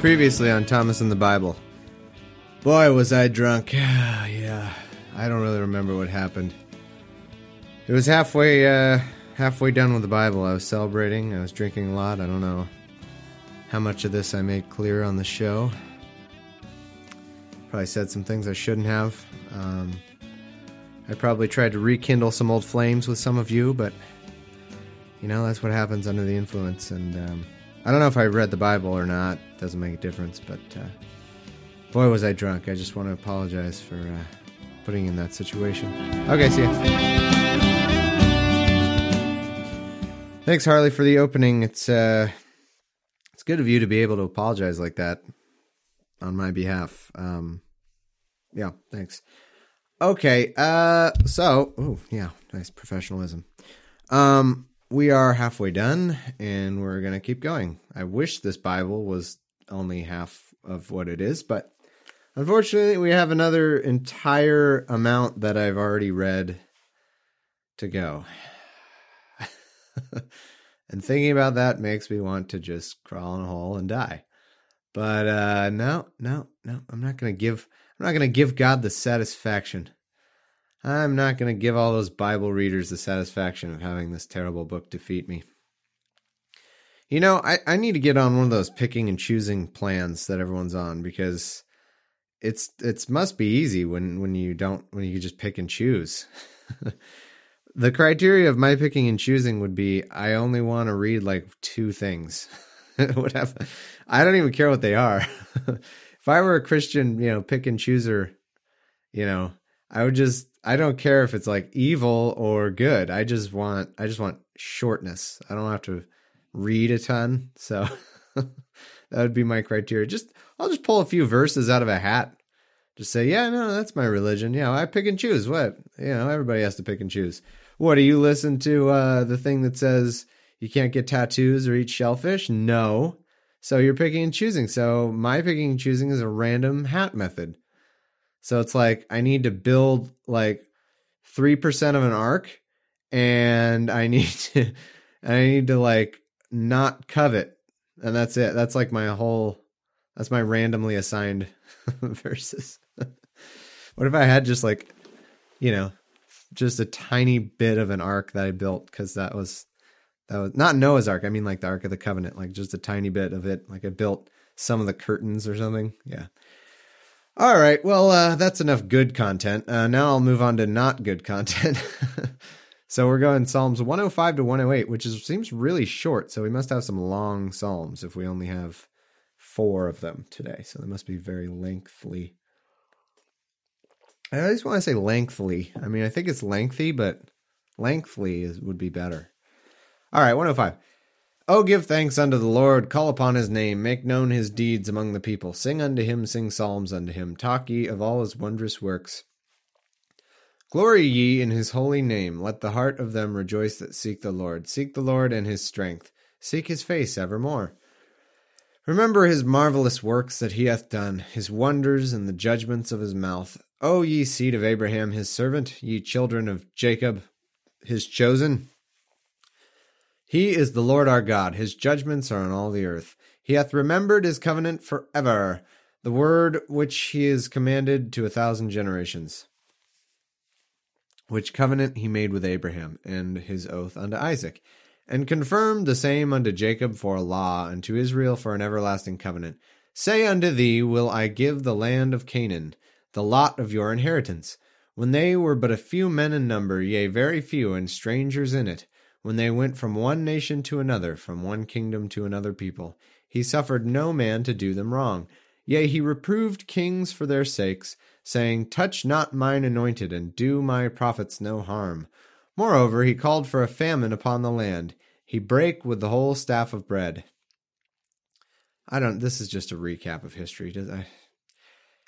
Previously on Thomas and the Bible. Boy, was I drunk. yeah, I don't really remember what happened. It was halfway, uh, halfway done with the Bible. I was celebrating. I was drinking a lot. I don't know how much of this I made clear on the show. Probably said some things I shouldn't have. Um, I probably tried to rekindle some old flames with some of you, but you know that's what happens under the influence. And um, I don't know if I read the Bible or not. Doesn't make a difference. But uh, boy, was I drunk. I just want to apologize for uh, putting in that situation. Okay, see ya. Thanks, Harley, for the opening. It's uh, it's good of you to be able to apologize like that on my behalf. Um, yeah, thanks. Okay, uh, so, oh, yeah, nice professionalism. Um, we are halfway done and we're going to keep going. I wish this Bible was only half of what it is, but unfortunately, we have another entire amount that I've already read to go. and thinking about that makes me want to just crawl in a hole and die. But uh no, no, no, I'm not going to give I'm not going to give God the satisfaction. I'm not going to give all those Bible readers the satisfaction of having this terrible book defeat me. You know, I, I need to get on one of those picking and choosing plans that everyone's on because it's it's must be easy when when you don't when you just pick and choose. the criteria of my picking and choosing would be I only want to read like two things. have I don't even care what they are. if I were a Christian, you know, pick and chooser, you know, I would just I don't care if it's like evil or good. I just want I just want shortness. I don't have to read a ton. So that would be my criteria. Just I'll just pull a few verses out of a hat. Just say, yeah, no, that's my religion. Yeah, I pick and choose. What? You know, everybody has to pick and choose. What do you listen to uh the thing that says you can't get tattoos or eat shellfish? No. So you're picking and choosing. So my picking and choosing is a random hat method. So it's like I need to build like 3% of an ark and I need to I need to like not covet. And that's it. That's like my whole that's my randomly assigned verses. what if I had just like you know, just a tiny bit of an ark that I built cuz that was that was not Noah's Ark. I mean, like the Ark of the Covenant, like just a tiny bit of it. Like I built some of the curtains or something. Yeah. All right. Well, uh, that's enough good content. Uh, now I'll move on to not good content. so we're going Psalms 105 to 108, which is seems really short. So we must have some long psalms if we only have four of them today. So they must be very lengthy. I always want to say lengthily. I mean, I think it's lengthy, but lengthily is, would be better. All right, 105. Oh, give thanks unto the Lord, call upon his name, make known his deeds among the people. Sing unto him, sing psalms unto him, talk ye of all his wondrous works. Glory ye in his holy name, let the heart of them rejoice that seek the Lord. Seek the Lord and his strength, seek his face evermore. Remember his marvelous works that he hath done, his wonders and the judgments of his mouth. O ye seed of Abraham his servant, ye children of Jacob his chosen. He is the Lord our God. His judgments are on all the earth. He hath remembered his covenant forever, the word which he has commanded to a thousand generations, which covenant he made with Abraham, and his oath unto Isaac, and confirmed the same unto Jacob for a law, and to Israel for an everlasting covenant. Say unto thee, Will I give the land of Canaan, the lot of your inheritance? When they were but a few men in number, yea, very few, and strangers in it, when they went from one nation to another, from one kingdom to another people. He suffered no man to do them wrong. Yea, he reproved kings for their sakes, saying, Touch not mine anointed, and do my prophets no harm. Moreover, he called for a famine upon the land. He brake with the whole staff of bread. I don't, this is just a recap of history. Does I?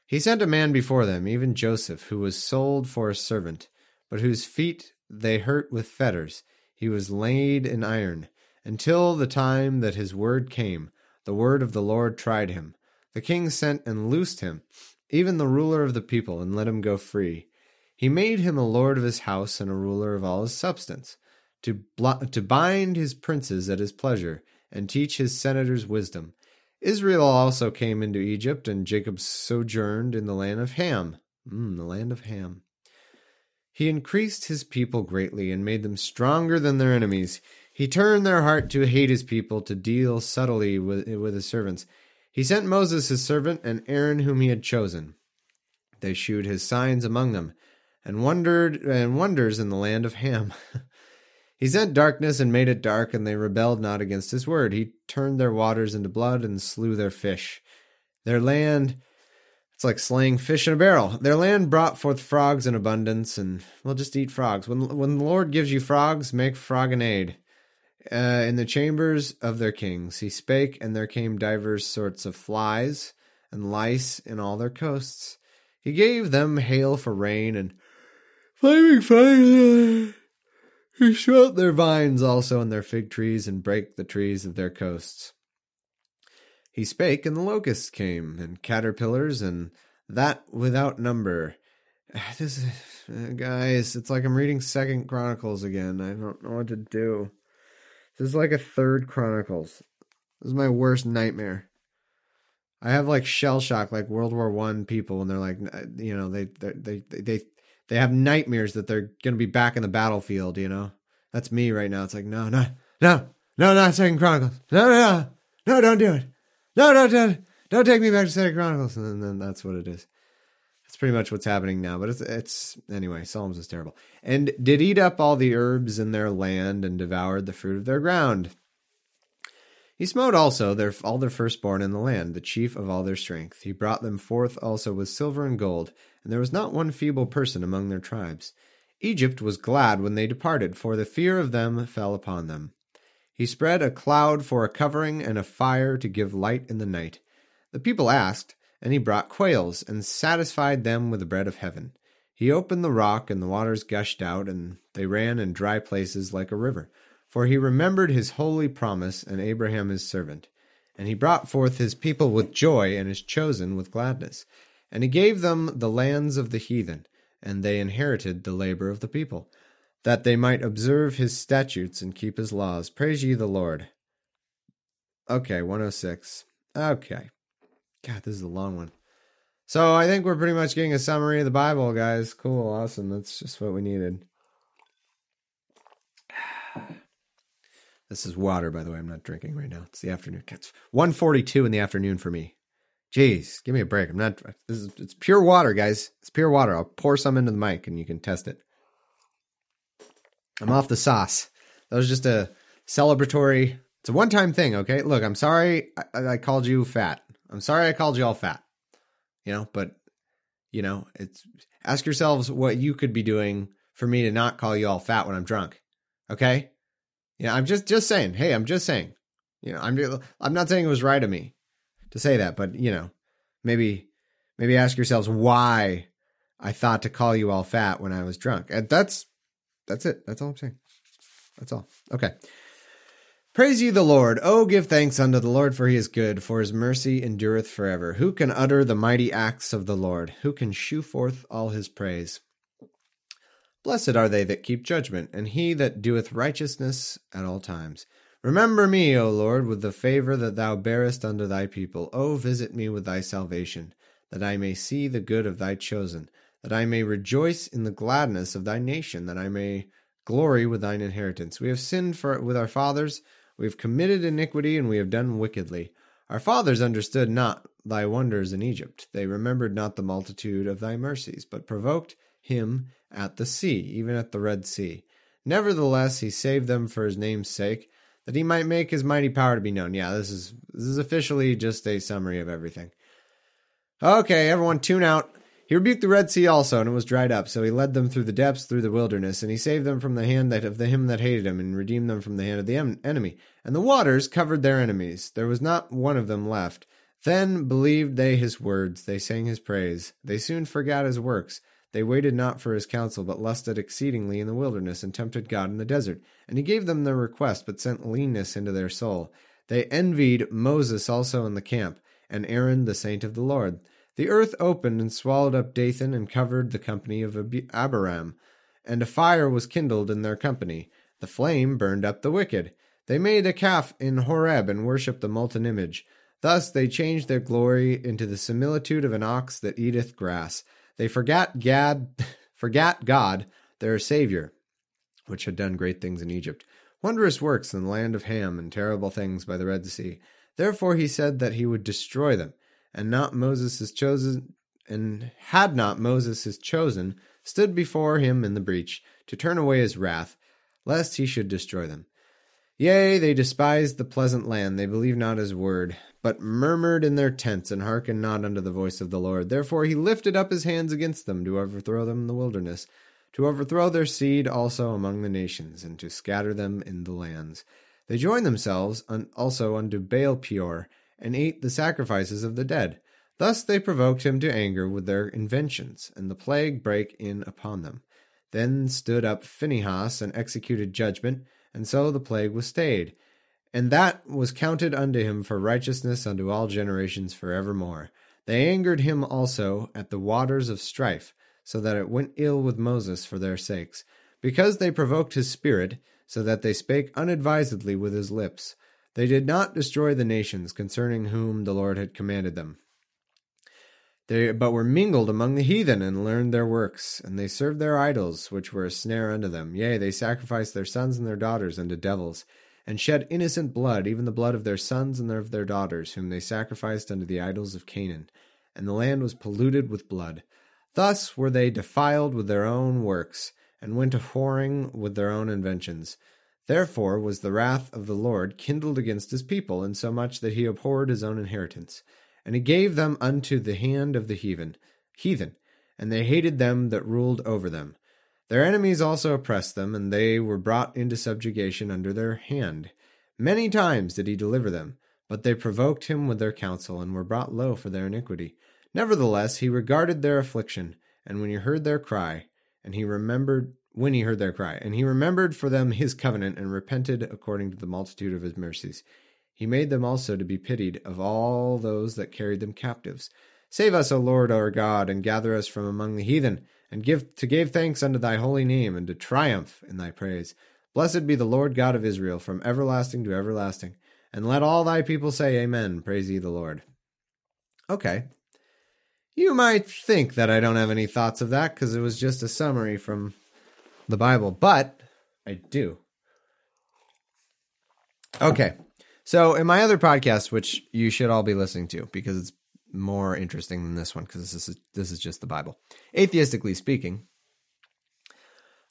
He sent a man before them, even Joseph, who was sold for a servant, but whose feet they hurt with fetters he was laid in iron, until the time that his word came. The word of the Lord tried him. The king sent and loosed him, even the ruler of the people, and let him go free. He made him a lord of his house and a ruler of all his substance, to, to bind his princes at his pleasure, and teach his senators wisdom. Israel also came into Egypt, and Jacob sojourned in the land of Ham. Mm, the land of Ham. He increased his people greatly and made them stronger than their enemies. He turned their heart to hate his people, to deal subtly with, with his servants. He sent Moses his servant and Aaron whom he had chosen. They shewed his signs among them, and wondered and wonders in the land of Ham. he sent darkness and made it dark, and they rebelled not against his word. He turned their waters into blood and slew their fish. Their land it's like slaying fish in a barrel. Their land brought forth frogs in abundance, and we'll just eat frogs. When when the Lord gives you frogs, make froginade. Uh, in the chambers of their kings, he spake, and there came divers sorts of flies and lice in all their coasts. He gave them hail for rain and flaming fire. He smote their vines also and their fig trees, and brake the trees of their coasts. He spake, and the locusts came, and caterpillars, and that without number. This, uh, guys, it's like I'm reading Second Chronicles again. I don't know what to do. This is like a Third Chronicles. This is my worst nightmare. I have like shell shock, like World War One people, and they're like, you know, they they they they they have nightmares that they're gonna be back in the battlefield. You know, that's me right now. It's like, no, no, no, no, not Second Chronicles. No, no, no, no, don't do it no, no, don't, don't take me back to Second Chronicles. And then that's what it is. That's pretty much what's happening now. But it's, it's anyway, Psalms is terrible. And did eat up all the herbs in their land and devoured the fruit of their ground. He smote also their all their firstborn in the land, the chief of all their strength. He brought them forth also with silver and gold, and there was not one feeble person among their tribes. Egypt was glad when they departed, for the fear of them fell upon them. He spread a cloud for a covering and a fire to give light in the night. The people asked, and he brought quails and satisfied them with the bread of heaven. He opened the rock, and the waters gushed out, and they ran in dry places like a river. For he remembered his holy promise and Abraham his servant. And he brought forth his people with joy, and his chosen with gladness. And he gave them the lands of the heathen, and they inherited the labor of the people that they might observe his statutes and keep his laws. Praise ye the Lord. Okay, 106. Okay. God, this is a long one. So I think we're pretty much getting a summary of the Bible, guys. Cool, awesome. That's just what we needed. This is water, by the way. I'm not drinking right now. It's the afternoon. It's 142 in the afternoon for me. Jeez, give me a break. I'm not. This is it's pure water, guys. It's pure water. I'll pour some into the mic and you can test it. I'm off the sauce. That was just a celebratory. It's a one-time thing, okay? Look, I'm sorry I, I called you fat. I'm sorry I called you all fat. You know, but you know, it's ask yourselves what you could be doing for me to not call you all fat when I'm drunk. Okay? Yeah, I'm just just saying. Hey, I'm just saying. You know, I'm I'm not saying it was right of me to say that, but you know, maybe maybe ask yourselves why I thought to call you all fat when I was drunk. And that's that's it. That's all I'm saying. That's all. Okay. Praise ye the Lord. Oh, give thanks unto the Lord, for he is good, for his mercy endureth forever. Who can utter the mighty acts of the Lord? Who can shew forth all his praise? Blessed are they that keep judgment, and he that doeth righteousness at all times. Remember me, O Lord, with the favor that thou bearest unto thy people. O visit me with thy salvation, that I may see the good of thy chosen that I may rejoice in the gladness of thy nation, that I may glory with thine inheritance. We have sinned for, with our fathers, we have committed iniquity, and we have done wickedly. Our fathers understood not thy wonders in Egypt. They remembered not the multitude of thy mercies, but provoked him at the sea, even at the Red Sea. Nevertheless, he saved them for his name's sake, that he might make his mighty power to be known. Yeah, this is this is officially just a summary of everything. Okay, everyone tune out. He rebuked the Red Sea also, and it was dried up. So he led them through the depths, through the wilderness, and he saved them from the hand that of the him that hated him, and redeemed them from the hand of the em- enemy. And the waters covered their enemies; there was not one of them left. Then believed they his words; they sang his praise. They soon forgot his works. They waited not for his counsel, but lusted exceedingly in the wilderness, and tempted God in the desert. And he gave them their request, but sent leanness into their soul. They envied Moses also in the camp, and Aaron the saint of the Lord. The earth opened and swallowed up Dathan and covered the company of Abiram, and a fire was kindled in their company. The flame burned up the wicked. They made a calf in Horeb and worshipped the molten image. Thus they changed their glory into the similitude of an ox that eateth grass. They forgot Gad, forgot God, their Savior, which had done great things in Egypt, wondrous works in the land of Ham, and terrible things by the Red Sea. Therefore he said that he would destroy them, and not Moses is chosen, and had not Moses is chosen stood before him in the breach to turn away his wrath, lest he should destroy them. Yea, they despised the pleasant land, they believed not his word, but murmured in their tents, and hearkened not unto the voice of the Lord. Therefore he lifted up his hands against them to overthrow them in the wilderness, to overthrow their seed also among the nations, and to scatter them in the lands. They joined themselves also unto Baal Peor, and ate the sacrifices of the dead. Thus they provoked him to anger with their inventions, and the plague brake in upon them. Then stood up Phinehas and executed judgment, and so the plague was stayed. And that was counted unto him for righteousness unto all generations for evermore. They angered him also at the waters of strife, so that it went ill with Moses for their sakes, because they provoked his spirit, so that they spake unadvisedly with his lips. They did not destroy the nations concerning whom the Lord had commanded them. They but were mingled among the heathen and learned their works, and they served their idols, which were a snare unto them. Yea, they sacrificed their sons and their daughters unto devils, and shed innocent blood, even the blood of their sons and of their daughters, whom they sacrificed unto the idols of Canaan. And the land was polluted with blood. Thus were they defiled with their own works, and went a whoring with their own inventions. Therefore was the wrath of the Lord kindled against his people, insomuch that he abhorred his own inheritance. And he gave them unto the hand of the heathen, heathen, and they hated them that ruled over them. Their enemies also oppressed them, and they were brought into subjugation under their hand. Many times did he deliver them, but they provoked him with their counsel, and were brought low for their iniquity. Nevertheless, he regarded their affliction, and when he heard their cry, and he remembered when he heard their cry, and he remembered for them his covenant, and repented according to the multitude of his mercies. He made them also to be pitied of all those that carried them captives. Save us, O Lord our God, and gather us from among the heathen, and give to give thanks unto thy holy name, and to triumph in thy praise. Blessed be the Lord God of Israel, from everlasting to everlasting. And let all thy people say, Amen. Praise ye the Lord. Okay. You might think that I don't have any thoughts of that because it was just a summary from the Bible, but I do. Okay. So, in my other podcast, which you should all be listening to because it's more interesting than this one because this is this is just the Bible. Atheistically speaking,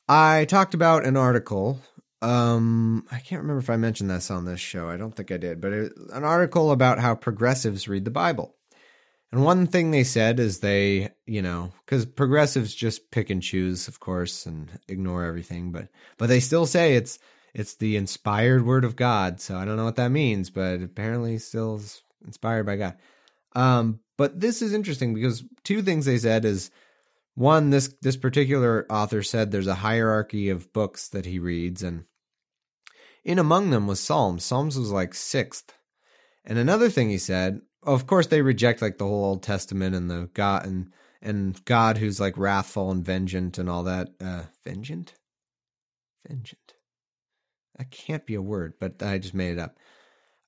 I talked about an article. Um, I can't remember if I mentioned this on this show. I don't think I did, but it, an article about how progressives read the Bible. And one thing they said is they, you know, because progressives just pick and choose, of course, and ignore everything, but but they still say it's it's the inspired word of God. So I don't know what that means, but apparently still inspired by God. Um, but this is interesting because two things they said is one, this this particular author said there's a hierarchy of books that he reads, and in among them was Psalms. Psalms was like sixth. And another thing he said, of course, they reject like the whole Old Testament and the God and and God who's like wrathful and vengeant and all that. Uh, vengeant, vengeant. That can't be a word, but I just made it up.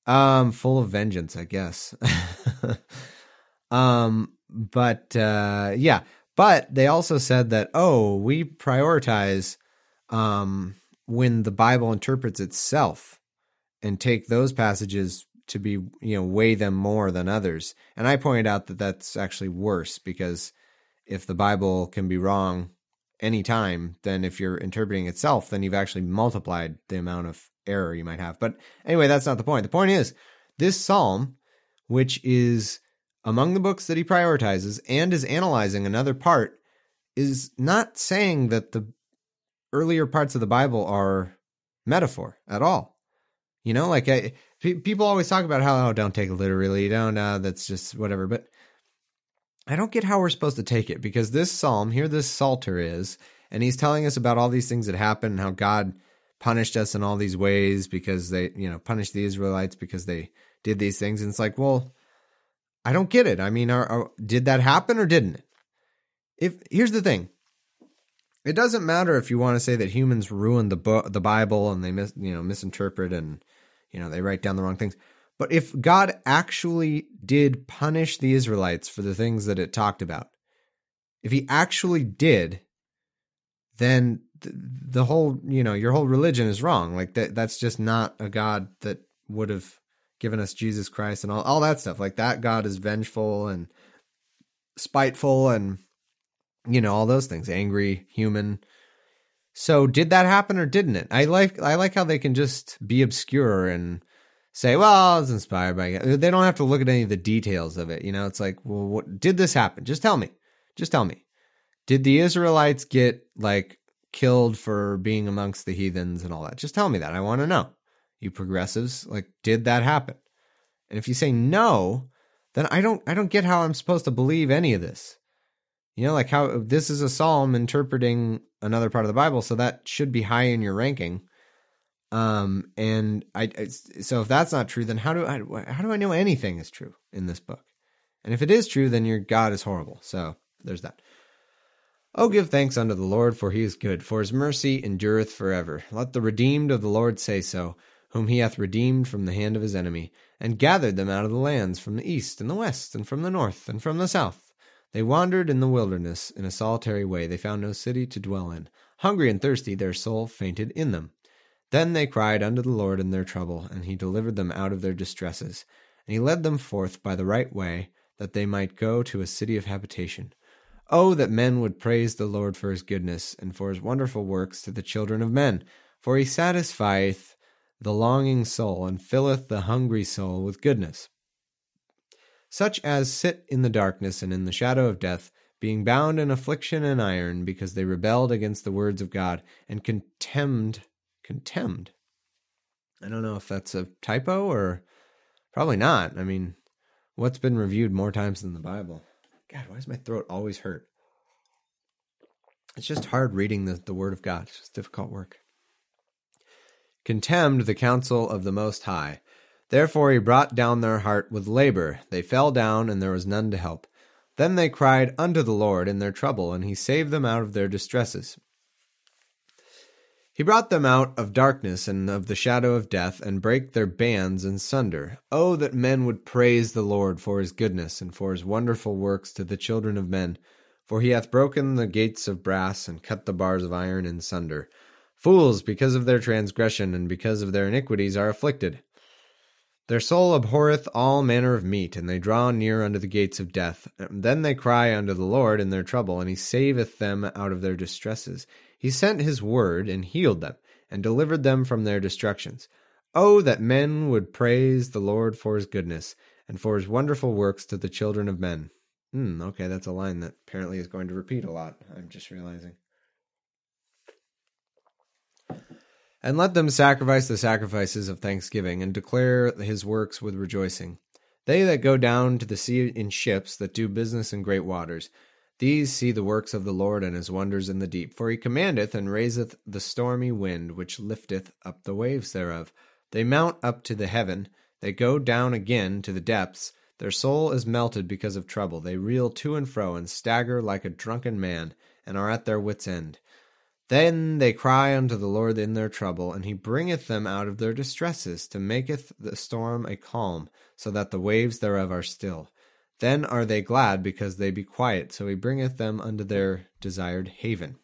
Um, full of vengeance, I guess. um, but uh, yeah, but they also said that oh, we prioritize um when the Bible interprets itself and take those passages to be you know weigh them more than others. And I pointed out that that's actually worse because if the Bible can be wrong any time then if you're interpreting itself, then you've actually multiplied the amount of error you might have. But anyway, that's not the point. The point is this psalm, which is among the books that he prioritizes and is analyzing another part, is not saying that the earlier parts of the Bible are metaphor at all. You know, like I, people always talk about how, oh, don't take it literally, don't, uh, that's just whatever. But I don't get how we're supposed to take it because this psalm, here this psalter is, and he's telling us about all these things that happened and how God punished us in all these ways because they, you know, punished the Israelites because they did these things. And it's like, well, I don't get it. I mean, are, are, did that happen or didn't it? If here's the thing, it doesn't matter if you want to say that humans ruined the book, the Bible, and they mis, you know, misinterpret and you know they write down the wrong things. But if God actually did punish the Israelites for the things that it talked about, if he actually did, then the whole, you know, your whole religion is wrong. Like that that's just not a God that would have given us Jesus Christ and all, all that stuff. Like that God is vengeful and spiteful and you know, all those things, angry, human. So did that happen or didn't it? I like I like how they can just be obscure and say, well, it's inspired by They don't have to look at any of the details of it. You know, it's like, well, what did this happen? Just tell me. Just tell me. Did the Israelites get like killed for being amongst the heathens and all that? Just tell me that. I want to know. You progressives, like, did that happen? And if you say no, then I don't I don't get how I'm supposed to believe any of this. You know, like how this is a psalm interpreting another part of the Bible, so that should be high in your ranking. Um, and I, I so if that's not true, then how do I how do I know anything is true in this book? And if it is true, then your God is horrible. So there's that. Oh, give thanks unto the Lord, for he is good, for his mercy endureth forever. Let the redeemed of the Lord say so, whom he hath redeemed from the hand of his enemy, and gathered them out of the lands from the east and the west, and from the north and from the south. They wandered in the wilderness in a solitary way. They found no city to dwell in. Hungry and thirsty, their soul fainted in them. Then they cried unto the Lord in their trouble, and he delivered them out of their distresses. And he led them forth by the right way, that they might go to a city of habitation. Oh, that men would praise the Lord for his goodness, and for his wonderful works to the children of men. For he satisfieth the longing soul, and filleth the hungry soul with goodness. Such as sit in the darkness and in the shadow of death, being bound in affliction and iron, because they rebelled against the words of God, and contemned contemned. I don't know if that's a typo or probably not. I mean, what's been reviewed more times than the Bible? God, why does my throat always hurt? It's just hard reading the, the Word of God. It's just difficult work. Contemned the counsel of the Most High. Therefore he brought down their heart with labor. They fell down, and there was none to help. Then they cried unto the Lord in their trouble, and he saved them out of their distresses. He brought them out of darkness and of the shadow of death, and brake their bands in sunder. Oh, that men would praise the Lord for his goodness, and for his wonderful works to the children of men. For he hath broken the gates of brass, and cut the bars of iron in sunder. Fools, because of their transgression, and because of their iniquities, are afflicted. Their soul abhorreth all manner of meat, and they draw near unto the gates of death. Then they cry unto the Lord in their trouble, and he saveth them out of their distresses. He sent his word and healed them and delivered them from their destructions. Oh, that men would praise the Lord for his goodness and for his wonderful works to the children of men. Hmm, okay, that's a line that apparently is going to repeat a lot. I'm just realizing. And let them sacrifice the sacrifices of thanksgiving and declare his works with rejoicing. They that go down to the sea in ships that do business in great waters, these see the works of the Lord and his wonders in the deep. For he commandeth and raiseth the stormy wind, which lifteth up the waves thereof. They mount up to the heaven, they go down again to the depths. Their soul is melted because of trouble. They reel to and fro, and stagger like a drunken man, and are at their wits' end. Then they cry unto the Lord in their trouble, and he bringeth them out of their distresses, to maketh the storm a calm, so that the waves thereof are still. Then are they glad because they be quiet, so he bringeth them unto their desired haven.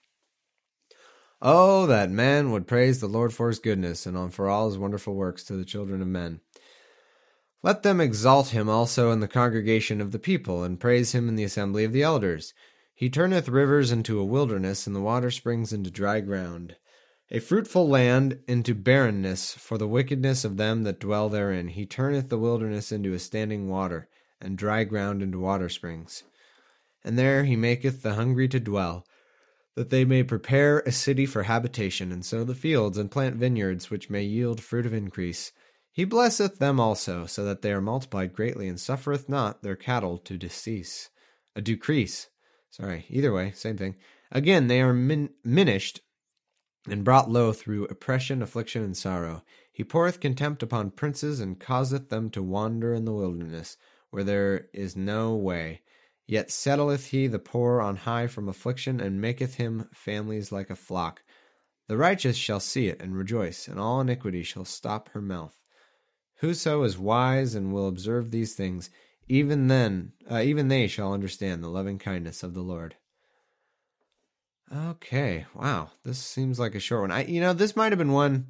Oh, that man would praise the Lord for his goodness, and on for all his wonderful works to the children of men. Let them exalt him also in the congregation of the people, and praise him in the assembly of the elders. He turneth rivers into a wilderness, and the water springs into dry ground. A fruitful land into barrenness for the wickedness of them that dwell therein. He turneth the wilderness into a standing water and dry ground into water springs. And there he maketh the hungry to dwell, that they may prepare a city for habitation, and sow the fields, and plant vineyards, which may yield fruit of increase. He blesseth them also, so that they are multiplied greatly, and suffereth not their cattle to decease, a decrease. Sorry, either way, same thing. Again, they are min- minished and brought low through oppression, affliction, and sorrow. He poureth contempt upon princes, and causeth them to wander in the wilderness where there is no way. Yet settleth he the poor on high from affliction, and maketh him families like a flock. The righteous shall see it and rejoice, and all iniquity shall stop her mouth. Whoso is wise and will observe these things, even then, uh, even they shall understand the loving kindness of the Lord. Okay, wow, this seems like a short one. I, you know, this might have been one.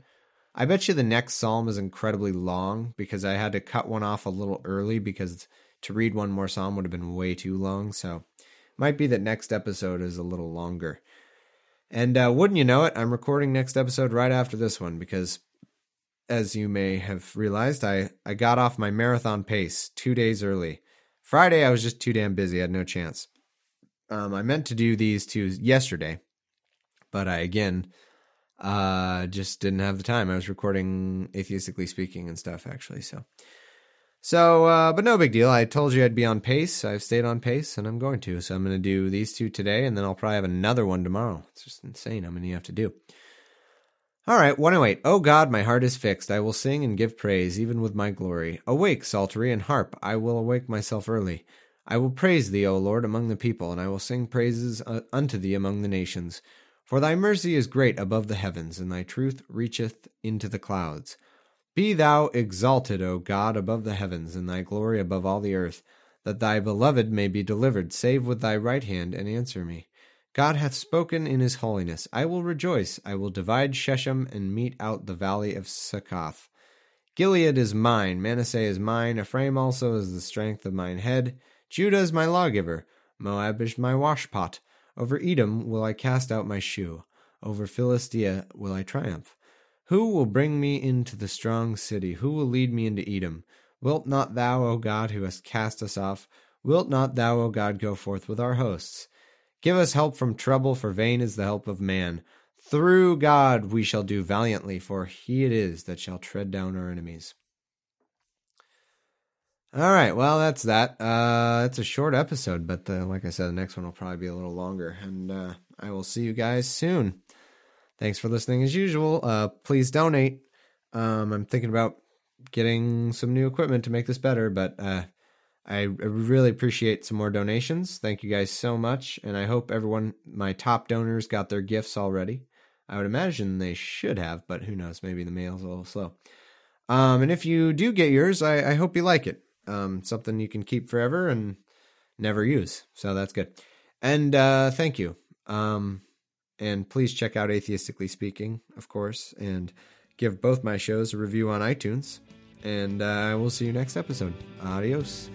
I bet you the next psalm is incredibly long because I had to cut one off a little early because to read one more psalm would have been way too long. So, might be that next episode is a little longer. And uh, wouldn't you know it, I'm recording next episode right after this one because, as you may have realized, I, I got off my marathon pace two days early. Friday, I was just too damn busy. I had no chance. Um, I meant to do these two yesterday, but I again uh, just didn't have the time. I was recording atheistically speaking and stuff actually. So, so, uh, but no big deal. I told you I'd be on pace. I've stayed on pace, and I'm going to. So I'm going to do these two today, and then I'll probably have another one tomorrow. It's just insane how many you have to do. All right, 108. Oh God, my heart is fixed. I will sing and give praise, even with my glory. Awake, psaltery and harp. I will awake myself early. I will praise thee, O Lord, among the people, and I will sing praises uh, unto thee among the nations. For thy mercy is great above the heavens, and thy truth reacheth into the clouds. Be thou exalted, O God, above the heavens, and thy glory above all the earth, that thy beloved may be delivered. Save with thy right hand, and answer me. God hath spoken in his holiness. I will rejoice. I will divide Shechem and mete out the valley of Succoth. Gilead is mine, Manasseh is mine, Ephraim also is the strength of mine head. Judah is my lawgiver, Moab is my washpot. Over Edom will I cast out my shoe, over Philistia will I triumph. Who will bring me into the strong city? Who will lead me into Edom? Wilt not thou, O God, who hast cast us off, wilt not thou, O God, go forth with our hosts? Give us help from trouble, for vain is the help of man. Through God we shall do valiantly, for he it is that shall tread down our enemies. All right, well, that's that. Uh, it's a short episode, but the, like I said, the next one will probably be a little longer, and uh, I will see you guys soon. Thanks for listening as usual. Uh, please donate. Um, I'm thinking about getting some new equipment to make this better, but uh, I really appreciate some more donations. Thank you guys so much, and I hope everyone, my top donors, got their gifts already. I would imagine they should have, but who knows? Maybe the mail's a little slow. Um, and if you do get yours, I, I hope you like it um, something you can keep forever and never use. So that's good. And uh, thank you. Um, and please check out Atheistically Speaking, of course, and give both my shows a review on iTunes. And uh, we'll see you next episode. Adios.